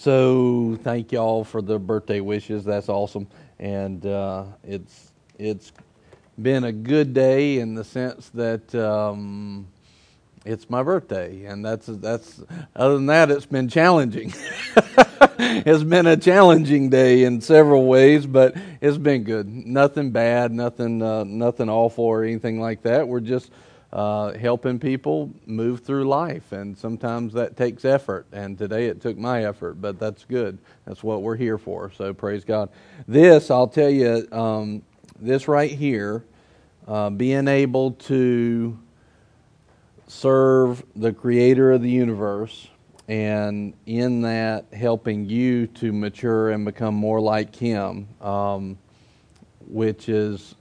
So thank y'all for the birthday wishes. That's awesome, and uh, it's it's been a good day in the sense that um, it's my birthday, and that's that's other than that, it's been challenging. it's been a challenging day in several ways, but it's been good. Nothing bad, nothing uh, nothing awful or anything like that. We're just uh, helping people move through life, and sometimes that takes effort. And today it took my effort, but that's good. That's what we're here for. So praise God. This, I'll tell you, um, this right here, uh, being able to serve the Creator of the universe, and in that helping you to mature and become more like Him, um, which is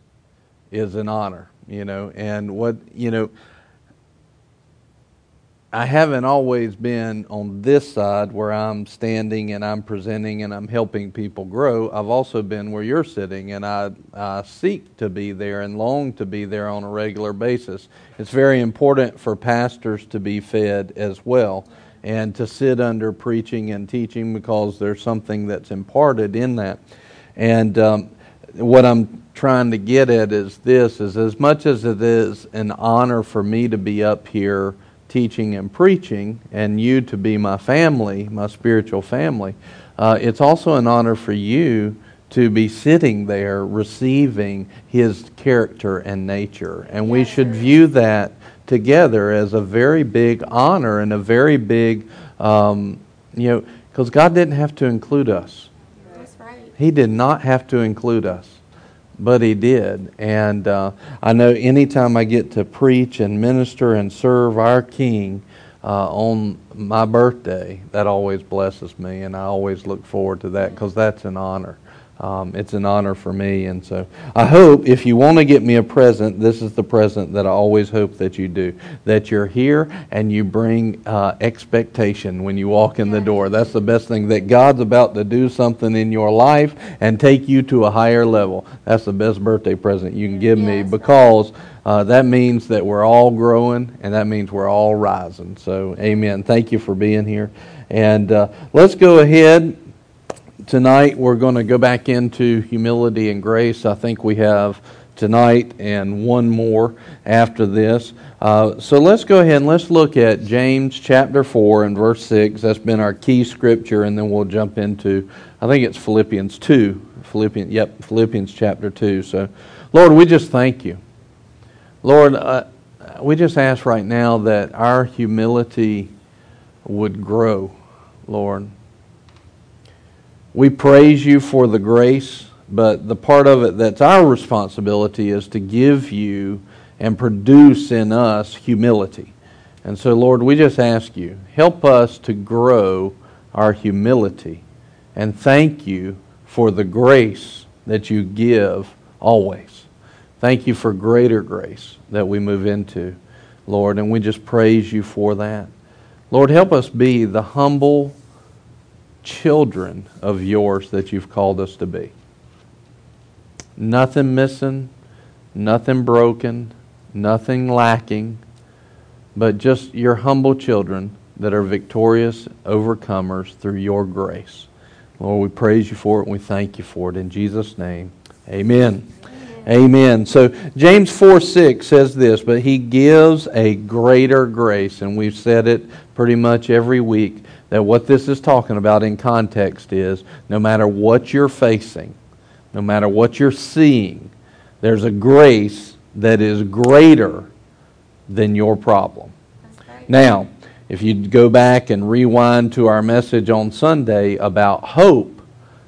is an honor you know, and what, you know, I haven't always been on this side where I'm standing and I'm presenting and I'm helping people grow. I've also been where you're sitting, and I, I seek to be there and long to be there on a regular basis. It's very important for pastors to be fed as well and to sit under preaching and teaching because there's something that's imparted in that. And um, what I'm trying to get at is this is as much as it is an honor for me to be up here teaching and preaching and you to be my family my spiritual family uh, it's also an honor for you to be sitting there receiving his character and nature and we should view that together as a very big honor and a very big um, you know because god didn't have to include us. He did not have to include us but he did. And uh, I know anytime I get to preach and minister and serve our King uh, on my birthday, that always blesses me, and I always look forward to that because that's an honor um, it's an honor for me. And so I hope if you want to get me a present, this is the present that I always hope that you do that you're here and you bring uh, expectation when you walk in the door. That's the best thing, that God's about to do something in your life and take you to a higher level. That's the best birthday present you can give me because. Uh, that means that we're all growing and that means we're all rising. So, amen. Thank you for being here. And uh, let's go ahead tonight we're going to go back into humility and grace. I think we have tonight and one more after this. Uh, so let's go ahead and let's look at James chapter 4 and verse 6. That's been our key scripture, and then we'll jump into, I think it's Philippians 2. Philippians, yep, Philippians chapter 2. So, Lord, we just thank you. Lord, uh, we just ask right now that our humility would grow, Lord. We praise you for the grace, but the part of it that's our responsibility is to give you and produce in us humility. And so, Lord, we just ask you, help us to grow our humility. And thank you for the grace that you give always. Thank you for greater grace that we move into, Lord, and we just praise you for that. Lord, help us be the humble, children of yours that you've called us to be. Nothing missing, nothing broken, nothing lacking, but just your humble children that are victorious overcomers through your grace. Lord, we praise you for it and we thank you for it. In Jesus' name, amen. Amen. So James 4 6 says this, but he gives a greater grace. And we've said it pretty much every week that what this is talking about in context is no matter what you're facing, no matter what you're seeing, there's a grace that is greater than your problem. Right. Now, if you go back and rewind to our message on Sunday about hope,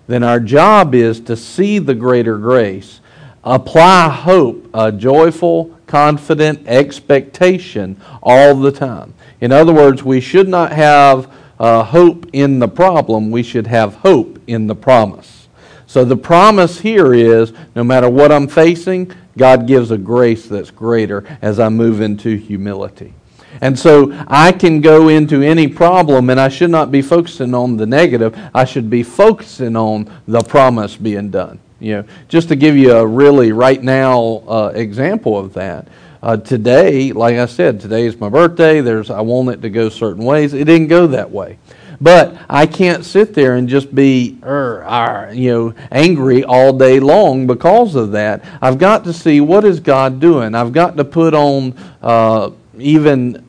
then our job is to see the greater grace, apply hope, a joyful, confident expectation all the time. In other words, we should not have uh, hope in the problem, we should have hope in the promise. So the promise here is no matter what I'm facing, God gives a grace that's greater as I move into humility. And so I can go into any problem and I should not be focusing on the negative. I should be focusing on the promise being done. You know, just to give you a really right now uh, example of that. Uh, today, like I said, today is my birthday. There's I want it to go certain ways. It didn't go that way, But I can't sit there and just be, er, ar, you know, angry all day long because of that. I've got to see what is God doing. I've got to put on uh, even,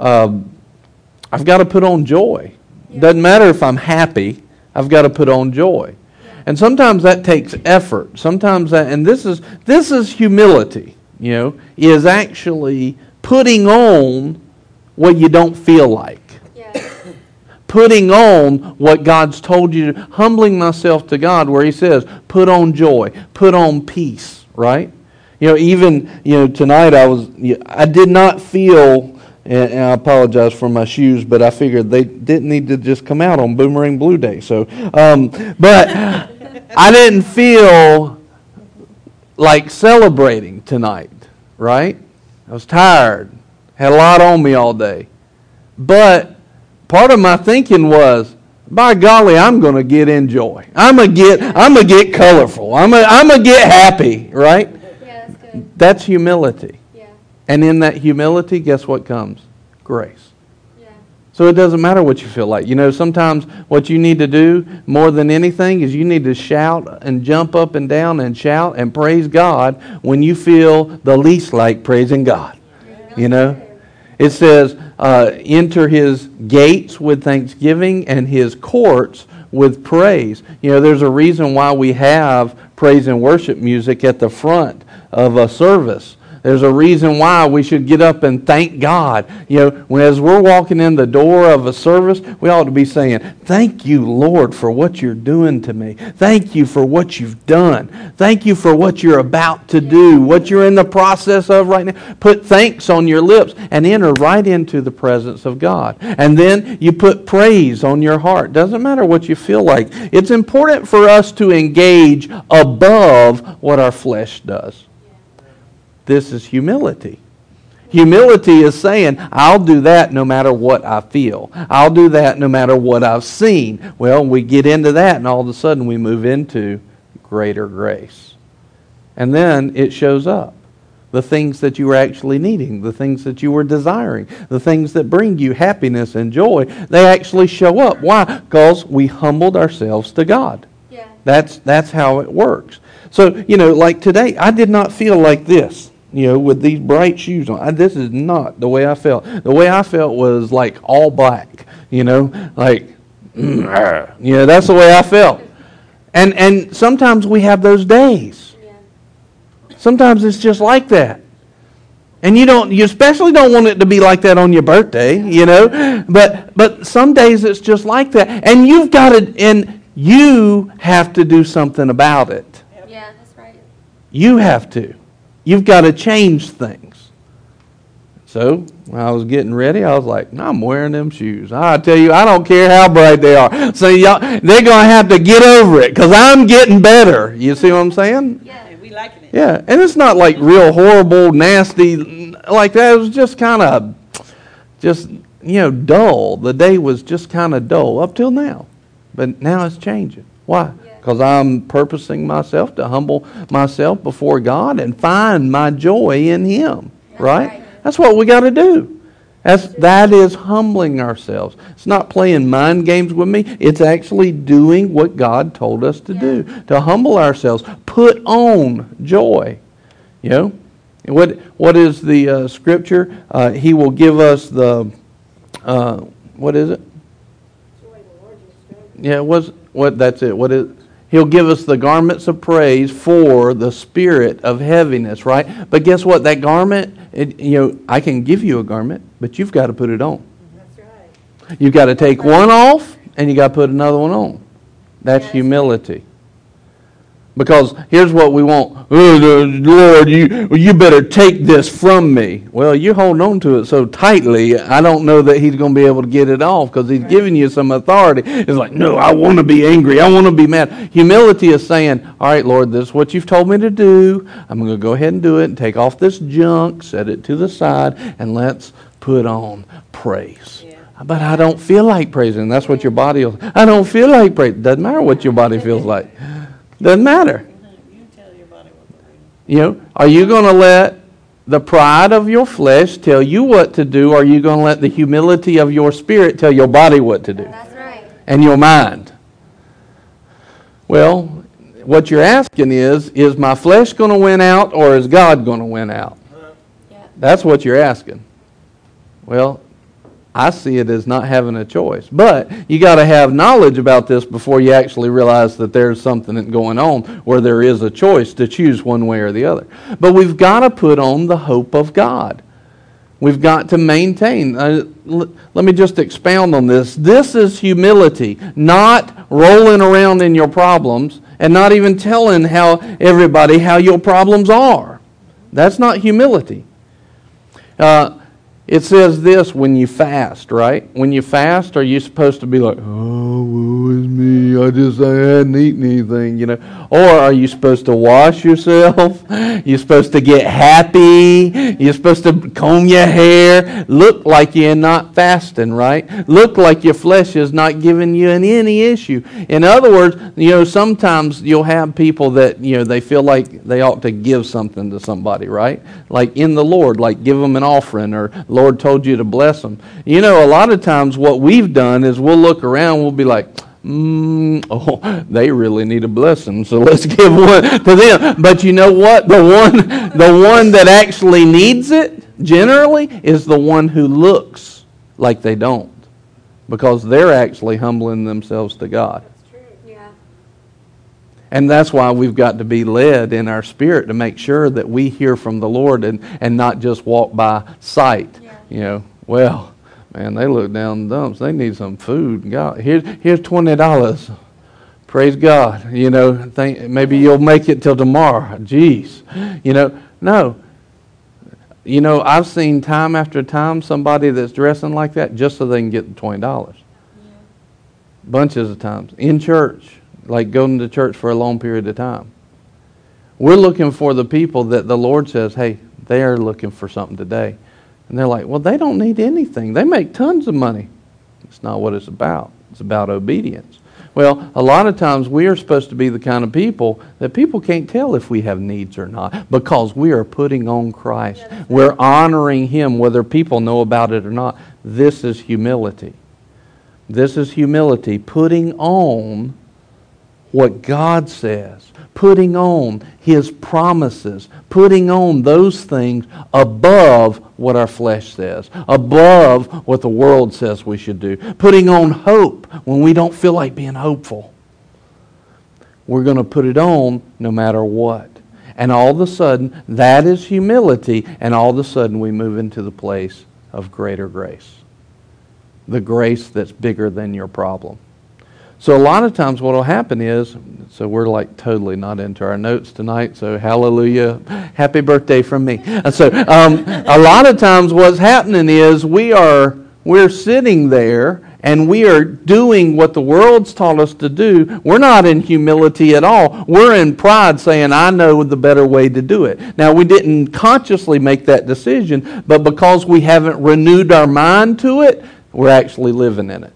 uh, I've got to put on joy. Yeah. Doesn't matter if I'm happy. I've got to put on joy. And sometimes that takes effort. Sometimes that, and this is this is humility. You know, is actually putting on what you don't feel like. putting on what God's told you, humbling myself to God, where He says, "Put on joy, put on peace." Right? You know, even you know tonight I was I did not feel and, I apologize for my shoes, but I figured they didn't need to just come out on Boomerang Blue Day. So, um, but I didn't feel like celebrating tonight, right? I was tired, had a lot on me all day. But part of my thinking was, by golly, I'm going to get in joy. I'm going to get I'm going to get colorful. I'm going I'm to get happy, right? Yeah, that's good. That's humility. Yeah. And in that humility, guess what comes? Grace. So it doesn't matter what you feel like. You know, sometimes what you need to do more than anything is you need to shout and jump up and down and shout and praise God when you feel the least like praising God. You know? It says, uh, enter his gates with thanksgiving and his courts with praise. You know, there's a reason why we have praise and worship music at the front of a service there's a reason why we should get up and thank God. You know, as we're walking in the door of a service, we ought to be saying, Thank you, Lord, for what you're doing to me. Thank you for what you've done. Thank you for what you're about to do, what you're in the process of right now. Put thanks on your lips and enter right into the presence of God. And then you put praise on your heart. Doesn't matter what you feel like. It's important for us to engage above what our flesh does. This is humility. Humility is saying, I'll do that no matter what I feel. I'll do that no matter what I've seen. Well, we get into that, and all of a sudden we move into greater grace. And then it shows up. The things that you were actually needing, the things that you were desiring, the things that bring you happiness and joy, they actually show up. Why? Because we humbled ourselves to God. Yeah. That's, that's how it works. So, you know, like today, I did not feel like this you know, with these bright shoes on. I, this is not the way I felt. The way I felt was like all black, you know, like, you know, that's the way I felt. And, and sometimes we have those days. Sometimes it's just like that. And you don't, you especially don't want it to be like that on your birthday, you know. But but some days it's just like that, and you've got to, and you have to do something about it. Yeah, that's right. You have to. You've got to change things. So when I was getting ready, I was like, I'm wearing them shoes. I tell you, I don't care how bright they are. So y'all, they're going to have to get over it because I'm getting better. You see what I'm saying? Yeah, we liking it. Yeah, and it's not like real horrible, nasty like that. It was just kind of, just you know, dull. The day was just kind of dull up till now, but now it's changing. Why? Because I'm purposing myself to humble myself before God and find my joy in Him. Right? That's what we got to do. That's, that is humbling ourselves. It's not playing mind games with me. It's actually doing what God told us to yeah. do. To humble ourselves. Put on joy. You know? What, what is the uh, scripture? Uh, he will give us the, uh, what is it? Yeah, was what that's it. What is He'll give us the garments of praise for the spirit of heaviness, right? But guess what? That garment, it, you know, I can give you a garment, but you've got to put it on. That's right. You've got to take one off and you got to put another one on. That's humility. Because here's what we want. Oh, Lord, you, you better take this from me. Well, you're holding on to it so tightly, I don't know that he's going to be able to get it off because he's giving you some authority. It's like, no, I want to be angry. I want to be mad. Humility is saying, all right, Lord, this is what you've told me to do. I'm going to go ahead and do it and take off this junk, set it to the side, and let's put on praise. Yeah. But I don't feel like praising. That's what your body will. I don't feel like praising. Doesn't matter what your body feels like. Doesn't matter. You tell your body what to do. You know, are you going to let the pride of your flesh tell you what to do, or are you going to let the humility of your spirit tell your body what to do? That's right. and your mind. Well, what you're asking is, is my flesh going to win out or is God going to win out? Yeah. That's what you're asking. Well, I see it as not having a choice. But you got to have knowledge about this before you actually realize that there's something going on where there is a choice to choose one way or the other. But we've got to put on the hope of God. We've got to maintain. Uh, l- let me just expound on this. This is humility, not rolling around in your problems and not even telling how everybody how your problems are. That's not humility. Uh, it says this when you fast, right? When you fast, are you supposed to be like, oh, woe is me, I just I hadn't eaten anything, you know? Or are you supposed to wash yourself? You're supposed to get happy. You're supposed to comb your hair. Look like you're not fasting, right? Look like your flesh is not giving you an, any issue. In other words, you know, sometimes you'll have people that, you know, they feel like they ought to give something to somebody, right? Like in the Lord, like give them an offering or Lord told you to bless them. You know, a lot of times what we've done is we'll look around, we'll be like, mm, oh, they really need a blessing, so let's give one to them. But you know what? The one, the one that actually needs it, generally, is the one who looks like they don't, because they're actually humbling themselves to God. That's true. Yeah. And that's why we've got to be led in our spirit to make sure that we hear from the Lord and, and not just walk by sight. Yeah. You know, well, man, they look down the dumps. They need some food. God, here's, here's $20. Praise God. You know, think, maybe you'll make it till tomorrow. Jeez. You know, no. You know, I've seen time after time somebody that's dressing like that just so they can get the $20 Yeah. bunches of times in church, like going to church for a long period of time. We're looking for the people that the Lord says, hey, they are looking for something today. And they're like, well, they don't need anything. They make tons of money. It's not what it's about. It's about obedience. Well, a lot of times we are supposed to be the kind of people that people can't tell if we have needs or not because we are putting on Christ. Yeah, We're honoring Him whether people know about it or not. This is humility. This is humility, putting on what God says, putting on His promises, putting on those things above what our flesh says, above what the world says we should do, putting on hope when we don't feel like being hopeful. We're going to put it on no matter what. And all of a sudden, that is humility, and all of a sudden, we move into the place of greater grace the grace that's bigger than your problem. So a lot of times what will happen is, so we're like totally not into our notes tonight, so hallelujah, happy birthday from me. So um, a lot of times what's happening is we are, we're sitting there and we are doing what the world's taught us to do. We're not in humility at all. We're in pride saying, I know the better way to do it. Now, we didn't consciously make that decision, but because we haven't renewed our mind to it, we're actually living in it.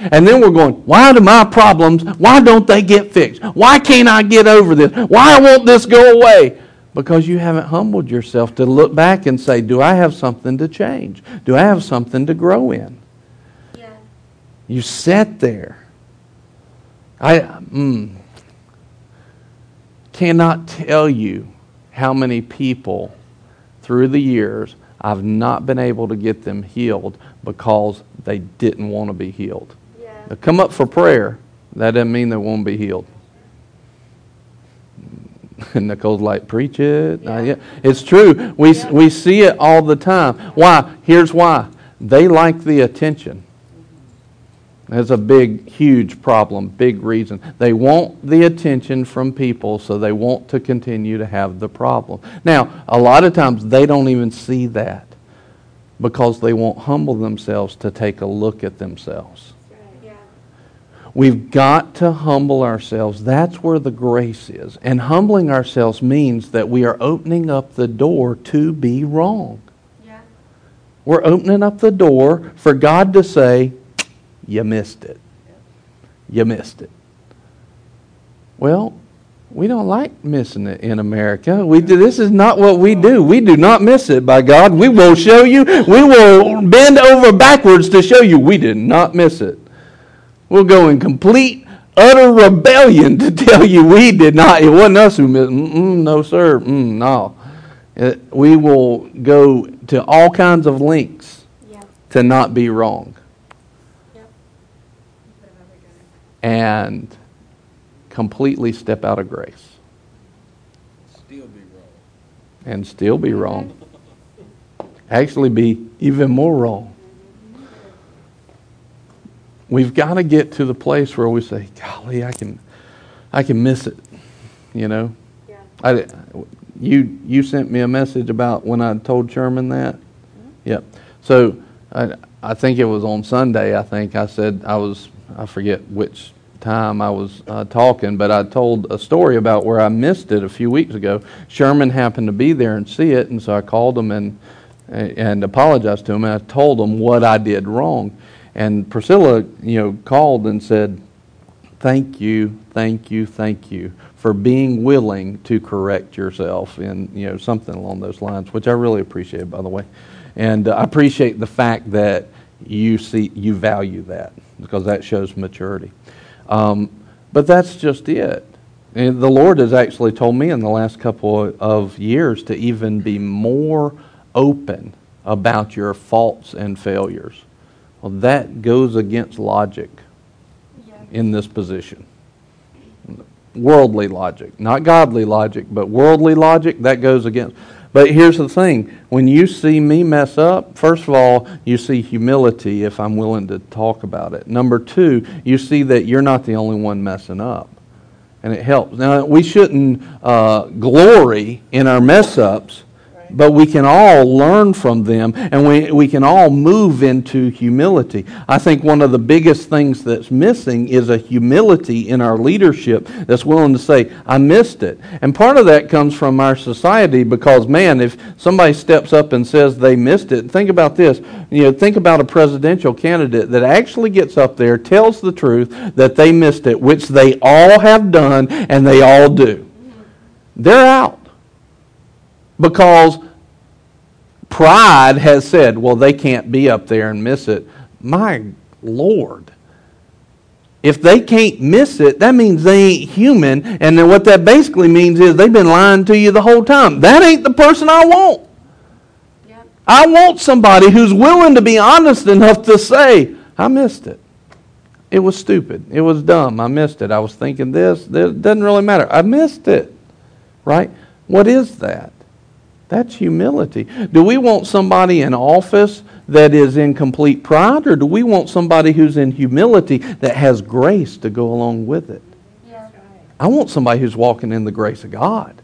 And then we're going, why do my problems, why don't they get fixed? Why can't I get over this? Why won't this go away? Because you haven't humbled yourself to look back and say, do I have something to change? Do I have something to grow in? Yeah. You sat there. I mm, cannot tell you how many people through the years I've not been able to get them healed because they didn't want to be healed. Yeah. They come up for prayer. That doesn't mean they won't be healed. And Nicole's like, preach it. Yet. It's true. We, Yeah. we see it all the time. Why? Here's why. They like the attention. That's a big, huge problem, big reason. They want the attention from people, so they want to continue to have the problem. Now, a lot of times they don't even see that because they won't humble themselves to take a look at themselves. We've got to humble ourselves. That's where the grace is. And humbling ourselves means that we are opening up the door to be wrong. Yeah. We're opening up the door for God to say, You missed it. You missed it. Well, we don't like missing it in America. We do, this is not what we do. We do not miss it by God. We will show you. We will bend over backwards to show you we did not miss it. We'll go in complete, utter rebellion to tell you we did not. It wasn't us who missed. Mm-mm, no, sir. Mm, no. It, we will go to all kinds of lengths Yeah. to not be wrong. Yep. and completely step out of grace Still be wrong. and still be wrong. Actually, be even more wrong. We've got to get to the place where we say, "Golly, I can, I can miss it," you know. Yeah. I, you you sent me a message about when I told Sherman that. Yep. So I I think it was on Sunday. I think I said I was I forget which time I was uh, talking, but I told a story about where I missed it a few weeks ago. Sherman happened to be there and see it, and so I called him and and apologized to him, and I told him what I did wrong. And Priscilla, you know, called and said, thank you, thank you, thank you for being willing to correct yourself and you know something along those lines, which I really appreciate, by the way. And uh, I appreciate the fact that you see you value that because that shows maturity. Um, but that's just it. And the Lord has actually told me in the last couple of years to even be more open about your faults and failures. Well, that goes against logic Yeah. in this position. Worldly logic, not godly logic, but worldly logic, that goes against. But here's the thing when you see me mess up, first of all, you see humility if I'm willing to talk about it. Number two, you see that you're not the only one messing up. And it helps. Now, we shouldn't uh, glory in our mess ups, but we can all learn from them and we, we can all move into humility. I think one of the biggest things that's missing is a humility in our leadership that's willing to say, I missed it. And part of that comes from our society because, man, if somebody steps up and says they missed it, think about this. You know, think about a presidential candidate that actually gets up there, tells the truth that they missed it, which they all have done and they all do. They're out because pride has said, well, they can't be up there and miss it. My Lord. If they can't miss it, that means they ain't human. And then what that basically means is they've been lying to you the whole time. That ain't the person I want. Yep. I want somebody who's willing to be honest enough to say, I missed it. It was stupid. It was dumb. I missed it. I was thinking this. It doesn't really matter. I missed it. Right? What is that? That's humility. Do we want somebody in office that is in complete pride, or do we want somebody who's in humility that has grace to go along with it? Yeah. I want somebody who's walking in the grace of God.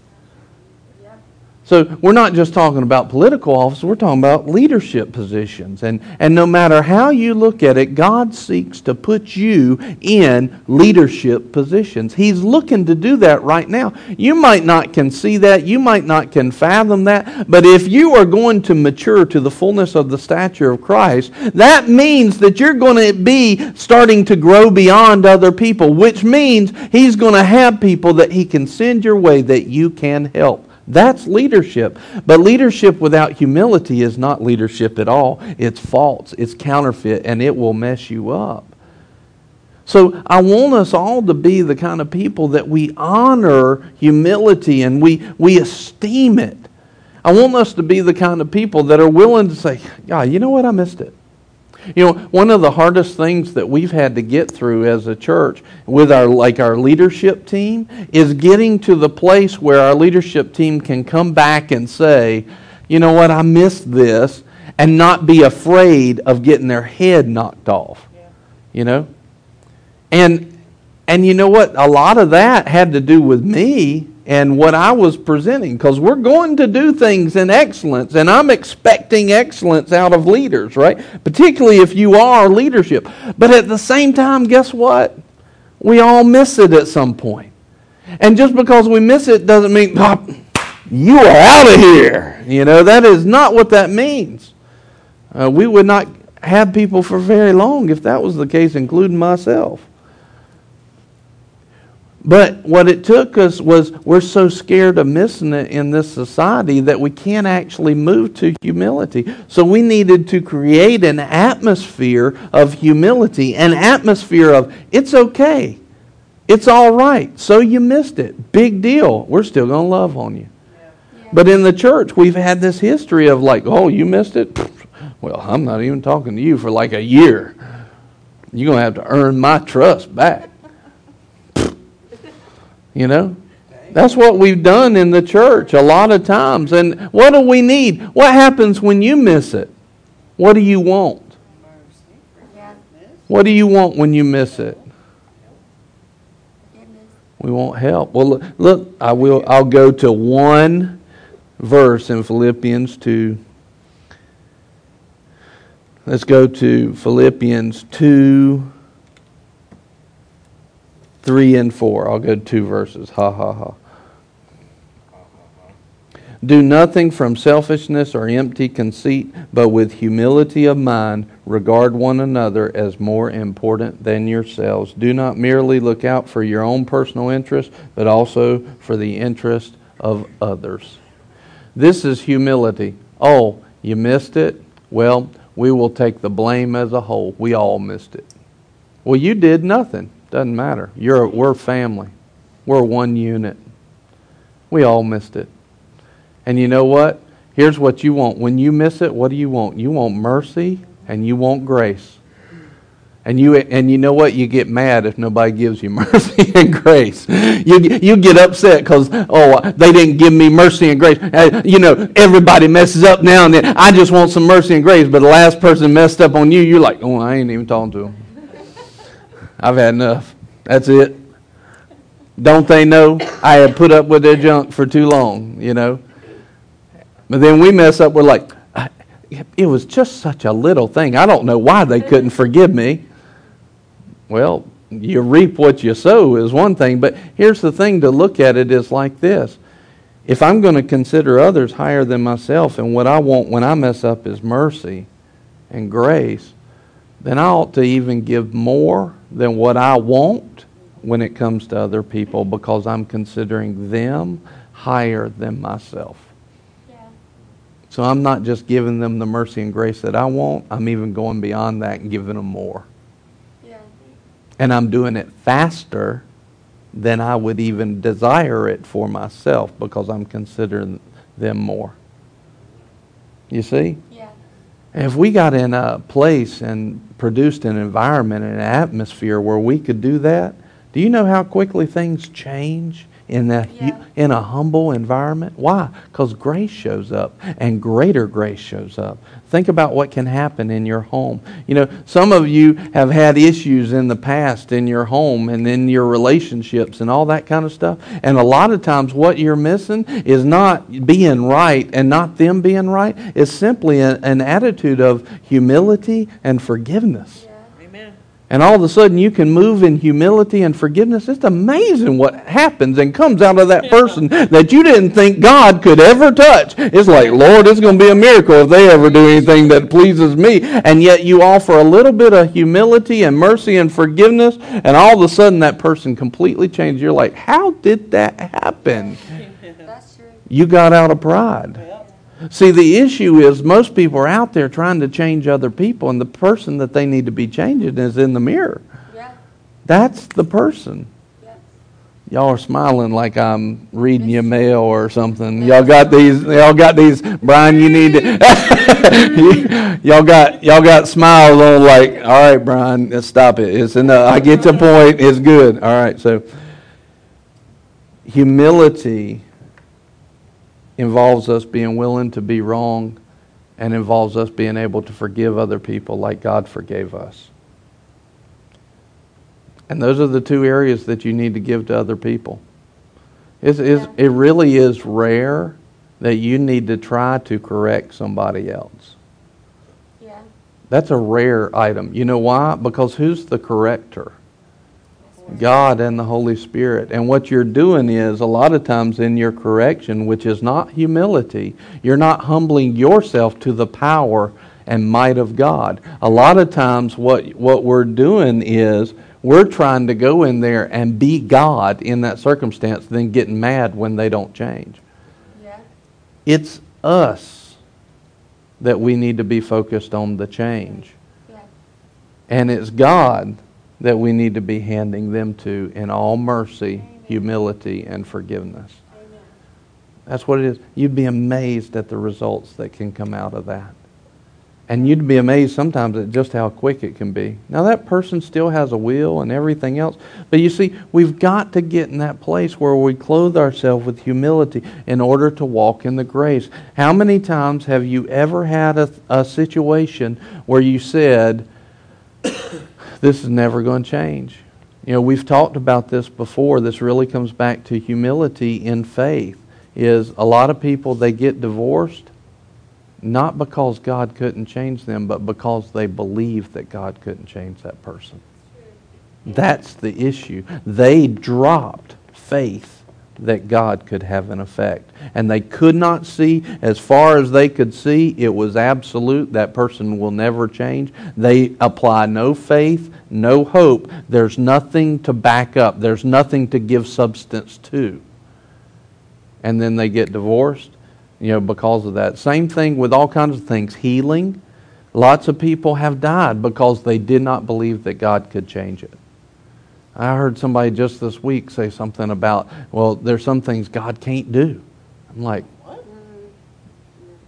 So we're not just talking about political office, we're talking about leadership positions. And, and no matter how you look at it, God seeks to put you in leadership positions. He's looking to do that right now. You might not can see that, you might not can fathom that, but if you are going to mature to the fullness of the stature of Christ, that means that you're going to be starting to grow beyond other people, which means He's going to have people that He can send your way that you can help. That's leadership. But leadership without humility is not leadership at all. It's false, it's counterfeit, and it will mess you up. So I want us all to be the kind of people that we honor humility and we, we esteem it. I want us to be the kind of people that are willing to say, God, you know what? I missed it. You know, one of the hardest things that we've had to get through as a church with our like our leadership team is getting to the place where our leadership team can come back and say, "You know what? I missed this." And not be afraid of getting their head knocked off. You know? And and you know what? A lot of that had to do with me and what I was presenting because we're going to do things in excellence and I'm expecting excellence out of leaders, right? Particularly if you are leadership. But at the same time, guess what? We all miss it at some point. And just because we miss it doesn't mean "Ah, you are out of here. You know, that is not what that means. Uh, we would not have people for very long if that was the case, including myself. But what it took us was we're so scared of missing it in this society that we can't actually move to humility. So we needed to create an atmosphere of humility, an atmosphere of it's okay. It's all right. So you missed it. Big deal. We're still going to love on you. Yeah. But in the church, we've had this history of like, oh, you missed it? Well, I'm not even talking to you for like a year. You're going to have to earn my trust back. You know? That's what we've done in the church a lot of times. And what do we need? What happens when you miss it? What do you want? What do you want when you miss it? We want help. Well, look, I will. I'll go to one verse in Philippians two. Let's go to Philippians two, three and four. I'll go two verses. Ha ha ha. Do nothing from selfishness or empty conceit, but with humility of mind, regard one another as more important than yourselves. Do not merely look out for your own personal interest, but also for the interest of others. This is humility. Oh, you missed it? Well, we will take the blame as a whole. We all missed it. Well, you did nothing. Doesn't matter. You're, we're family. We're one unit. We all missed it. And you know what? Here's what you want. When you miss it, what do you want? You want mercy and you want grace. And you and you know what? You get mad if nobody gives you mercy and grace. You you get upset because oh they didn't give me mercy and grace. Uh, You know everybody messes up now and then. I just want some mercy and grace. But the last person messed up on you, you're like, oh I ain't even talking to them. I've had enough. That's it. Don't they know I have put up with their junk for too long? You know. But then we mess up, we're like, "I- it was just such a little thing. I don't know why they couldn't forgive me. Well, you reap what you sow is one thing, but here's the thing to look at it is like this. If I'm going to consider others higher than myself and what I want when I mess up is mercy and grace, then I ought to even give more than what I want when it comes to other people because I'm considering them higher than myself. Yeah. So I'm not just giving them the mercy and grace that I want, I'm even going beyond that and giving them more. Yeah. And I'm doing it faster than I would even desire it for myself because I'm considering them more. You see? Yeah. If we got in a place and produced an environment and an atmosphere where we could do that, do you know how quickly things change in that Yeah. in a humble environment? Why? Because grace shows up and greater grace shows up. Think about what can happen in your home. You know, some of you have had issues in the past in your home and in your relationships and all that kind of stuff. And a lot of times what you're missing is not being right and not them being right. It's simply a, an attitude of humility and forgiveness. Yeah. Amen. And all of a sudden, you can move in humility and forgiveness. It's amazing what happens and comes out of that person that you didn't think God could ever touch. It's like, Lord, it's going to be a miracle if they ever do anything that pleases me. And yet, you offer a little bit of humility and mercy and forgiveness, and all of a sudden, that person completely changes. You're like, how did that happen? That's true. You got out of pride. See, the issue is most people are out there trying to change other people, and the person that they need to be changing is in the mirror. Yeah. That's the person. Yeah. Y'all are smiling like I'm reading your mail or something. Y'all got these. Y'all got these. Brian, you need to. y'all got y'all got smiles on like. All right, Brian, let's stop it. It's enough. I get the point. It's good. All right. So humility involves us being willing to be wrong, and involves us being able to forgive other people like God forgave us. And those are the two areas that you need to give to other people. It's, it's, Yeah. it really is rare that you need to try to correct somebody else. Yeah. That's a rare item. You know why? Because who's the corrector? God and the Holy Spirit. And what you're doing is, a lot of times in your correction, which is not humility, you're not humbling yourself to the power and might of God. A lot of times, what, what we're doing is we're trying to go in there and be God in that circumstance, then getting mad when they don't change. Yeah. It's us that we need to be focused on the change. Yeah. And it's God that we need to be handing them to in all mercy, humility, and forgiveness. That's what it is. You'd be amazed at the results that can come out of that. And you'd be amazed sometimes at just how quick it can be. Now, that person still has a will and everything else. But you see, we've got to get in that place where we clothe ourselves with humility in order to walk in the grace. How many times have you ever had a, a situation where you said, This is never going to change? You know, we've talked about this before. This really comes back to humility in faith. Is a lot of people they get divorced not because God couldn't change them, but because they believe that God couldn't change that person. That's the issue. They dropped faith that God could have an effect. And they could not see, as far as they could see, it was absolute. That person will never change. They apply no faith, no hope. There's nothing to back up, there's nothing to give substance to. And then they get divorced you know, because of that. Same thing with all kinds of things. Healing. Lots of people have died because they did not believe that God could change it. I heard somebody just this week say something about, well, there's some things God can't do. I'm like,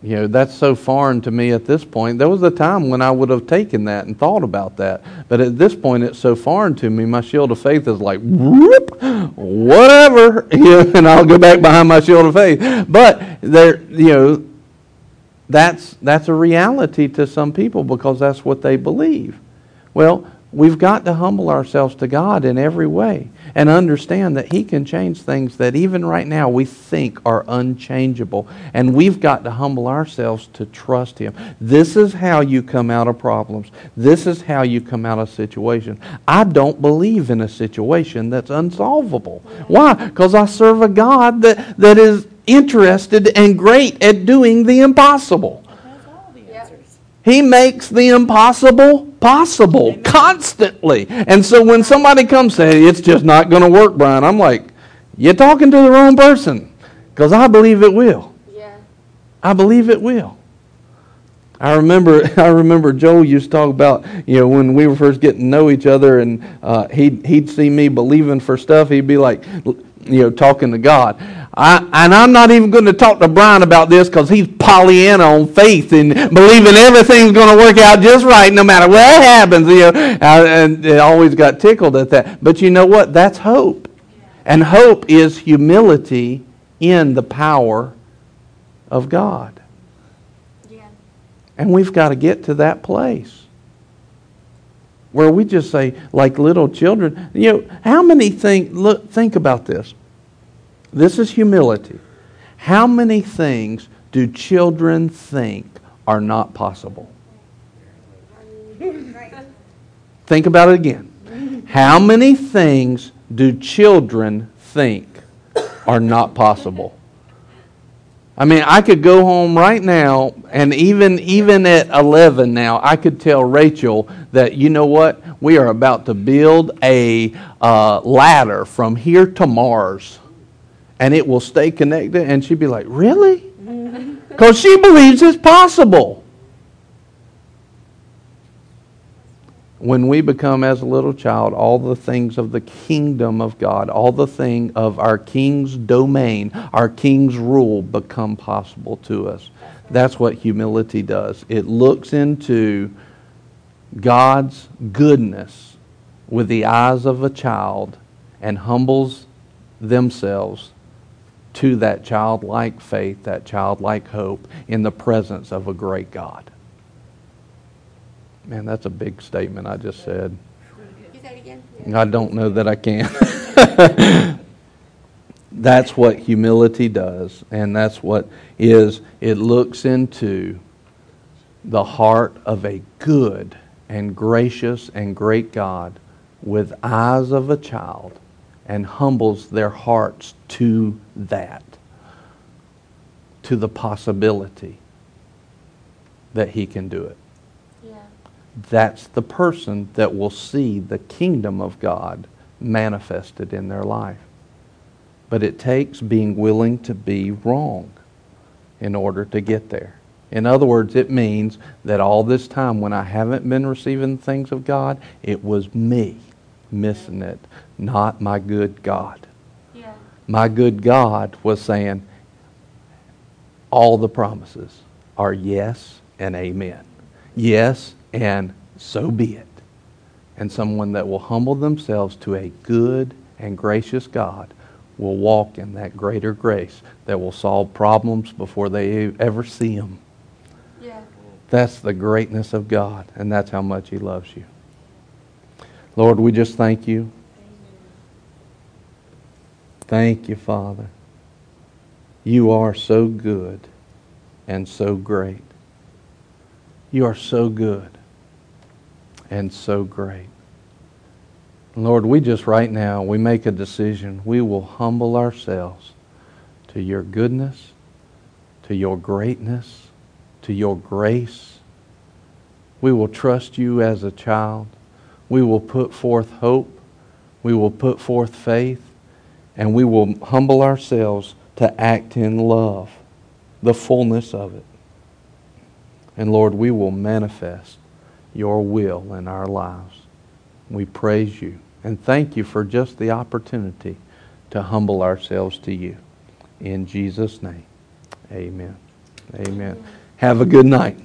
you know, that's so foreign to me at this point. There was a time when I would have taken that and thought about that. But at this point, it's so foreign to me, my shield of faith is like, whoop, whatever. You know, and I'll go back behind my shield of faith. But there, you know, that's, that's a reality to some people because that's what they believe. Well, we've got to humble ourselves to God in every way and understand that He can change things that even right now we think are unchangeable. And we've got to humble ourselves to trust Him. This is how you come out of problems. This is how you come out of situations. I don't believe in a situation that's unsolvable. Why? Because I serve a God that, that is interested and great at doing the impossible. Has all the answers. He makes the impossible possible Amen. constantly. And so when somebody comes saying it's just not going to work, Brian, I'm like, you're talking to the wrong person because I believe it will. Yeah. I believe it will. I remember, I remember Joel used to talk about, you know, when we were first getting to know each other, and uh, he'd he'd see me believing for stuff. He'd be like, you know, talking to God. I, and I'm not even going to talk to Brian about this because he's Pollyanna on faith and believing everything's going to work out just right no matter what happens. You know, uh, and I always got tickled at that. But you know what? That's hope, and hope is humility in the power of God. Yeah. And we've got to get to that place where we just say, like little children, you know, how many think, look, think about this. This is humility. How many things do children think are not possible? Think about it again. How many things do children think are not possible? I mean, I could go home right now, and even even at 11 now, I could tell Rachel that you know what, we are about to build a uh, ladder from here to Mars, and it will stay connected. And she'd be like, "Really?" Because she believes it's possible. when we become as a little child all the things of the kingdom of God, all the thing of our king's domain, our king's rule become possible to us. That's what humility does. It looks into God's goodness with the eyes of a child and humbles themselves to that childlike faith, that childlike hope in the presence of a great God. Man, that's a big statement I just said. You say again? I don't know that I can. that's what humility does, and that's what is it looks into the heart of a good and gracious and great God with eyes of a child and humbles their hearts to that, to the possibility that he can do it. Yeah. that's the person that will see the kingdom of God manifested in their life. But it takes being willing to be wrong in order to get there. In other words, it means that all this time when I haven't been receiving things of God, it was me missing it, not my good God. My good God was saying, all the promises are yes and amen. Yes, and so be it. And someone that will humble themselves to a good and gracious God will walk in that greater grace that will solve problems before they ever see them. Yeah. That's the greatness of God, and that's how much He loves you. Lord, we just thank you. Thank you, Father. You are so good and so great. You are so good and so great. Lord, we just right now, we make a decision. We will humble ourselves to your goodness, to your greatness, to your grace. We will trust you as a child. We will put forth hope. We will put forth faith. And we will humble ourselves to act in love, the fullness of it. And Lord, we will manifest your will in our lives. We praise you and thank you for just the opportunity to humble ourselves to you. In Jesus' name, amen. Amen. Have a good night.